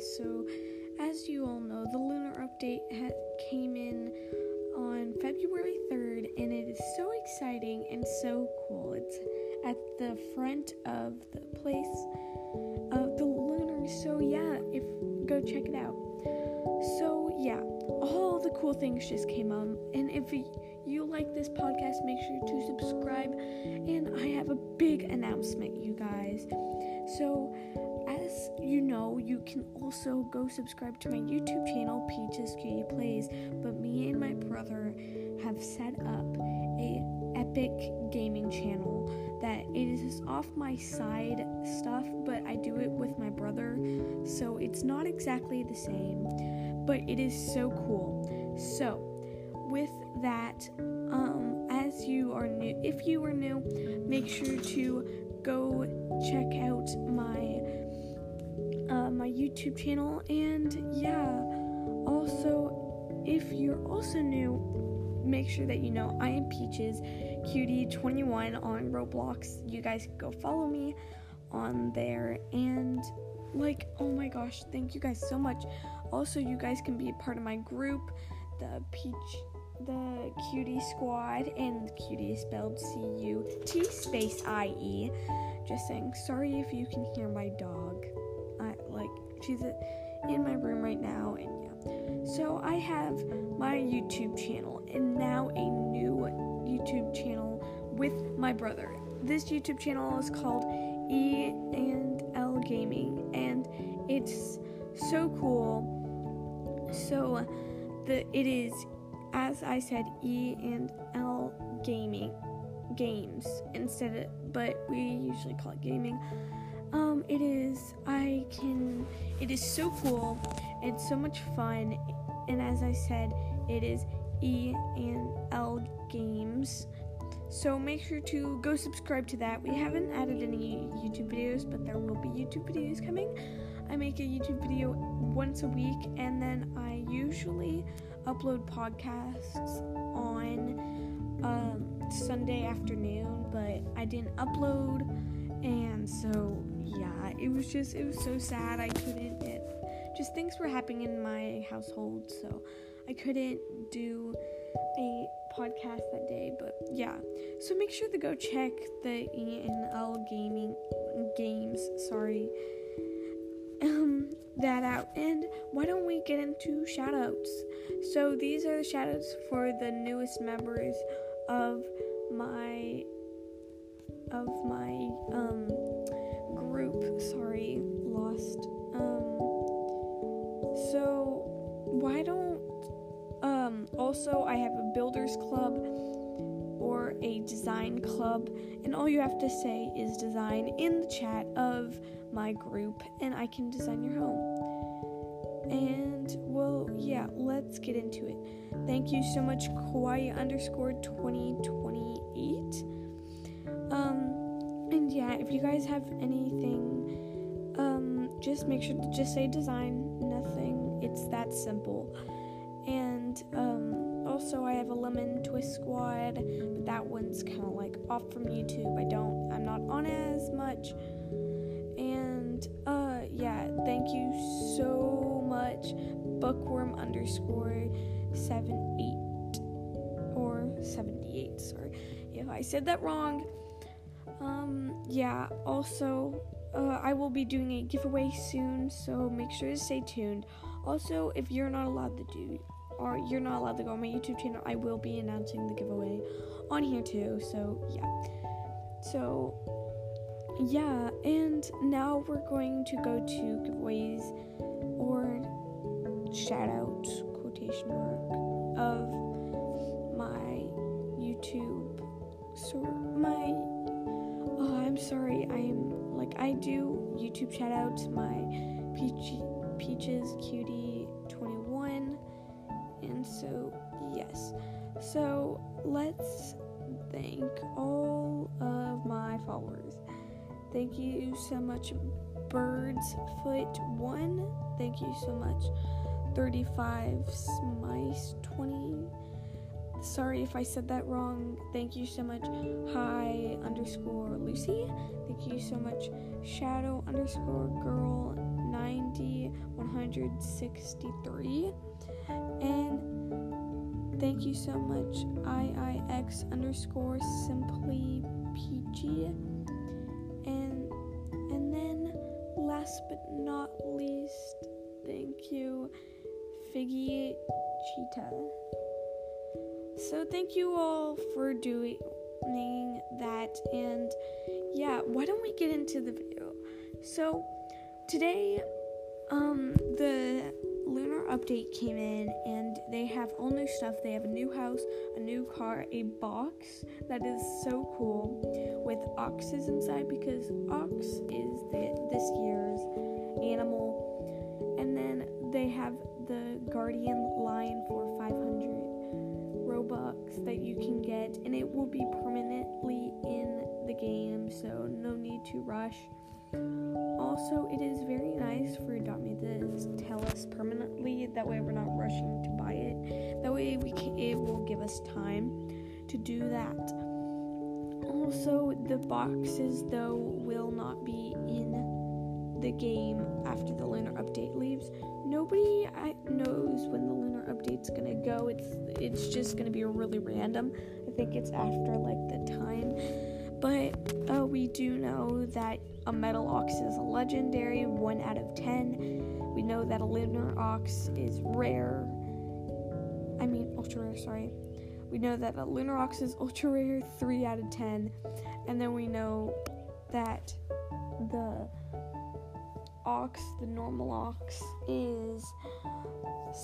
so as you all know, the lunar update ha- came in on February 3rd, and it is so exciting and so cool. It's at the front of the place of the lunar, so yeah, if go check it out. So yeah, all the cool things just came out, and if you like this podcast, make sure to subscribe. And I have a big announcement, you guys. So you know, you can also go subscribe to my YouTube channel, Peaches Cutie Plays. But me and my brother have set up a epic gaming channel that it is off my side stuff, but I do it with my brother, so it's not exactly the same, but it is so cool. So, with that, um, as you are new, if you are new, make sure to go check out my YouTube channel, and yeah, also if you're also new, make sure that you know I am Peaches Cutie21 on Roblox. You guys go follow me on there, and like, oh my gosh, thank you guys so much. Also, you guys can be a part of my group, the Peach the cutie squad and cutie is spelled c-u-t space i-e just saying sorry if you can hear my dog i like she's in my room right now and yeah. So i have my youtube channel and now a new youtube channel with my brother. This youtube channel is called e and l gaming and it's so cool. So the it is as I said, E and L gaming games instead of, but we usually call it gaming. Um, it is, I can, it is so cool. It's so much fun. And as I said, it is E and L games. So make sure to go subscribe to that. We haven't added any YouTube videos, but there will be YouTube videos coming. I make a YouTube video once a week, and then I usually upload podcasts on um, Sunday afternoon, but I didn't upload, and so yeah, it was just it was so sad. I couldn't. It just things were happening in my household, so I couldn't do a podcast that day. But yeah, so make sure to go check the ENL gaming games. Sorry. Um, that out. And why don't we get into shoutouts? So these are the shoutouts for the newest members of my of my um group. Sorry, lost. Um so why don't um also I have a builders club or a design club and all you have to say is design in the chat of my group and I can design your home. And well, yeah, let's get into it. Thank you so much, Kawaii underscore 2028. Yeah, if you guys have anything, um, just make sure to just say design, nothing. It's that simple. And um, also, I have a lemon twist squad, but that one's kind of like off from YouTube. I don't, I'm not on as much. And uh, yeah, thank you so much, bookworm underscore seven eight or seventy eight. Sorry if I said that wrong. Um, yeah. Also, uh, I will be doing a giveaway soon, so make sure to stay tuned. Also, if you're not allowed to do or you're not allowed to go on my YouTube channel, I will be announcing the giveaway on here too. So yeah. So yeah, and now we're going to go to giveaways or shout out quotation mark I do YouTube shout outs my peach peaches cutie 21 and so yes so let's thank all of my followers Thank you so much, Birds Foot One. Thank you so much, 35 Smice 20. Sorry if I said that wrong. Thank you so much, Hi underscore Lucy. Thank you so much, Shadow underscore Girl 90 163 and thank you so much iix underscore simply peachy and and then last but not least thank you figgy cheetah. So thank you all for doing that and yeah why don't we get into the video? So today um the lunar update came in and they have all new stuff. They have a new house a new car a box that is so cool with oxes inside because ox is the, this year's animal. And then they have the guardian lion for 500 robux that you can get and it will be permanently game so no need to rush also, it is very nice for Adopt Me to tell us permanently. That way, we're not rushing to buy it. That way, we can, it will give us time to do that. Also, the boxes though will not be in the game after the lunar update leaves. Nobody knows when the lunar update's gonna go. It's it's just gonna be really random. I think it's after like the time but uh, we do know that a metal ox is a legendary, 1 out of 10. We know that a lunar ox is rare. I mean, ultra rare, sorry. We know that a lunar ox is ultra rare, 3 out of 10. And then we know that the ox, the normal ox, is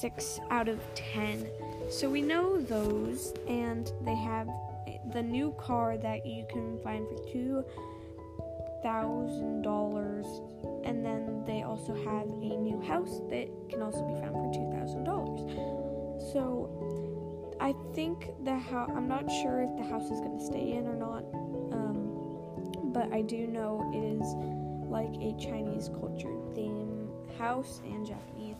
6 out of 10. So we know those, and they have the new car that you can find for two thousand dollars and then they also have a new house that can also be found for two thousand dollars. So i think the house i'm not sure if the house is going to stay in or not um, but i do know it is like a chinese culture theme house and japanese.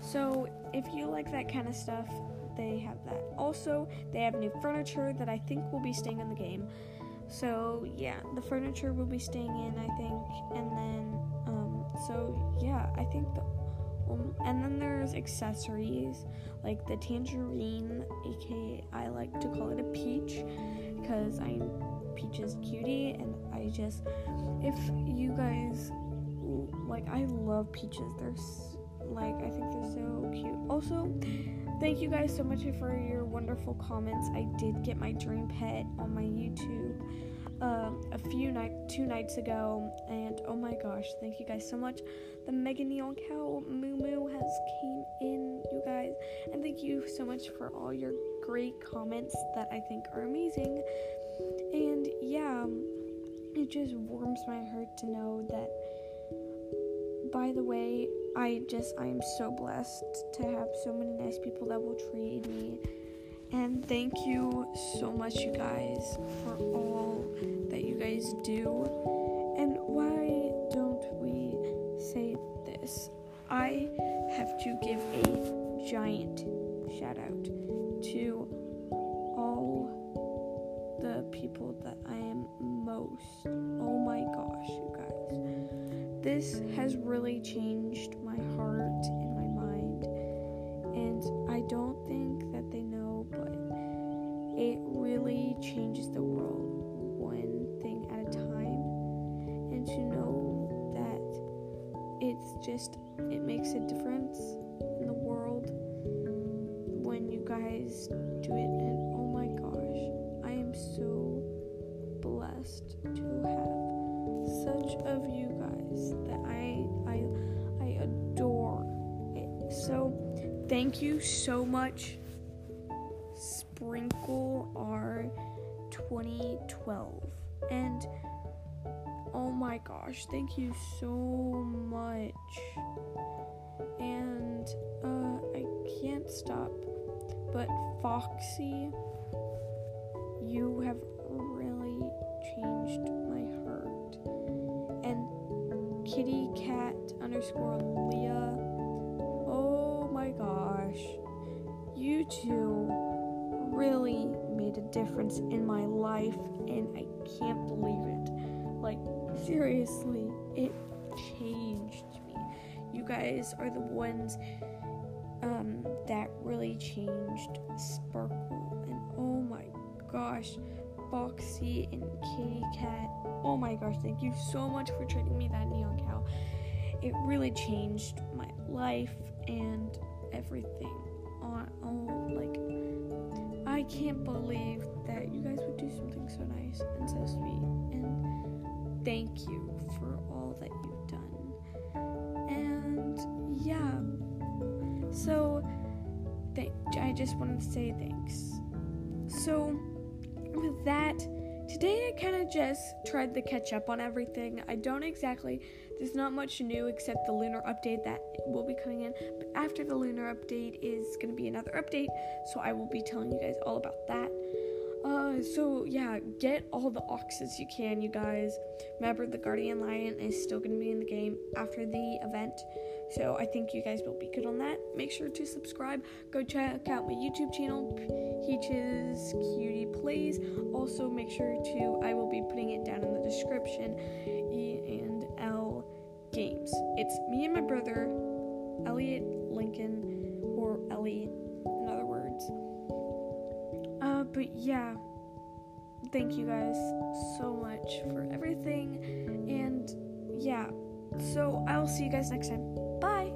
So if you like that kind of stuff they have that. Also, they have new furniture that I think will be staying in the game. So yeah, the furniture will be staying in, I think, and then um, so yeah, I think the um, and then there's accessories like the tangerine, aka I like to call it a peach, because I'm Peach's cutie, and I just if you guys like, I love peaches. They're like I think they're so cute. Also, Thank you guys so much for your wonderful comments. I did get my dream pet on my YouTube um, a few night two nights ago, and oh my gosh, thank you guys so much. The Mega Neon Cow Moo Moo has came in, you guys, and thank you so much for all your great comments that I think are amazing. And yeah, it just warms my heart to know that. By the way, I just I am so blessed to have so many nice people that will treat me. And thank you so much you guys for all that you guys do. And why don't we say this? I have to give a giant shout out to all the people that I This has really changed my heart and my mind. And I don't think that they know, but it really changes the world one thing at a time. And to know that it's just, it makes a difference thank you so much, Sprinkle R 2012. And oh my gosh, thank you so much. And uh, I can't stop. But Foxy, you have really changed my heart. And Kitty Cat underscore Leah gosh, you two really made a difference in my life, and I can't believe it. Like, seriously, it changed me. you guys are the ones um, that really changed Sparkle. And oh my gosh, Foxy and Kitty Cat. Oh my gosh, thank you so much for trading me that neon cow. It really changed my life and everything. On oh, like I can't believe that you guys would do something so nice and so sweet. And thank you for all that you've done. And yeah, so th- I just wanted to say thanks. So with that, today I kind of just tried to catch up on everything. I don't exactly, there's not much new except the lunar update that will be coming in. But after the lunar update is going to be another update, so I will be telling you guys all about that. So yeah, get all the oxes you can, you guys. Remember, the Guardian Lion is still going to be in the game after the event. So I think you guys will be good on that. Make sure to subscribe. Go check out my YouTube channel, Peaches Cutie Plays. Also, make sure to, I will be putting it down in the description, E and L Games. It's me and my brother, Elliot Lincoln, or Ellie, in other words. Uh, but yeah, thank you guys so much for everything. And yeah, so I'll see you guys next time. Bye.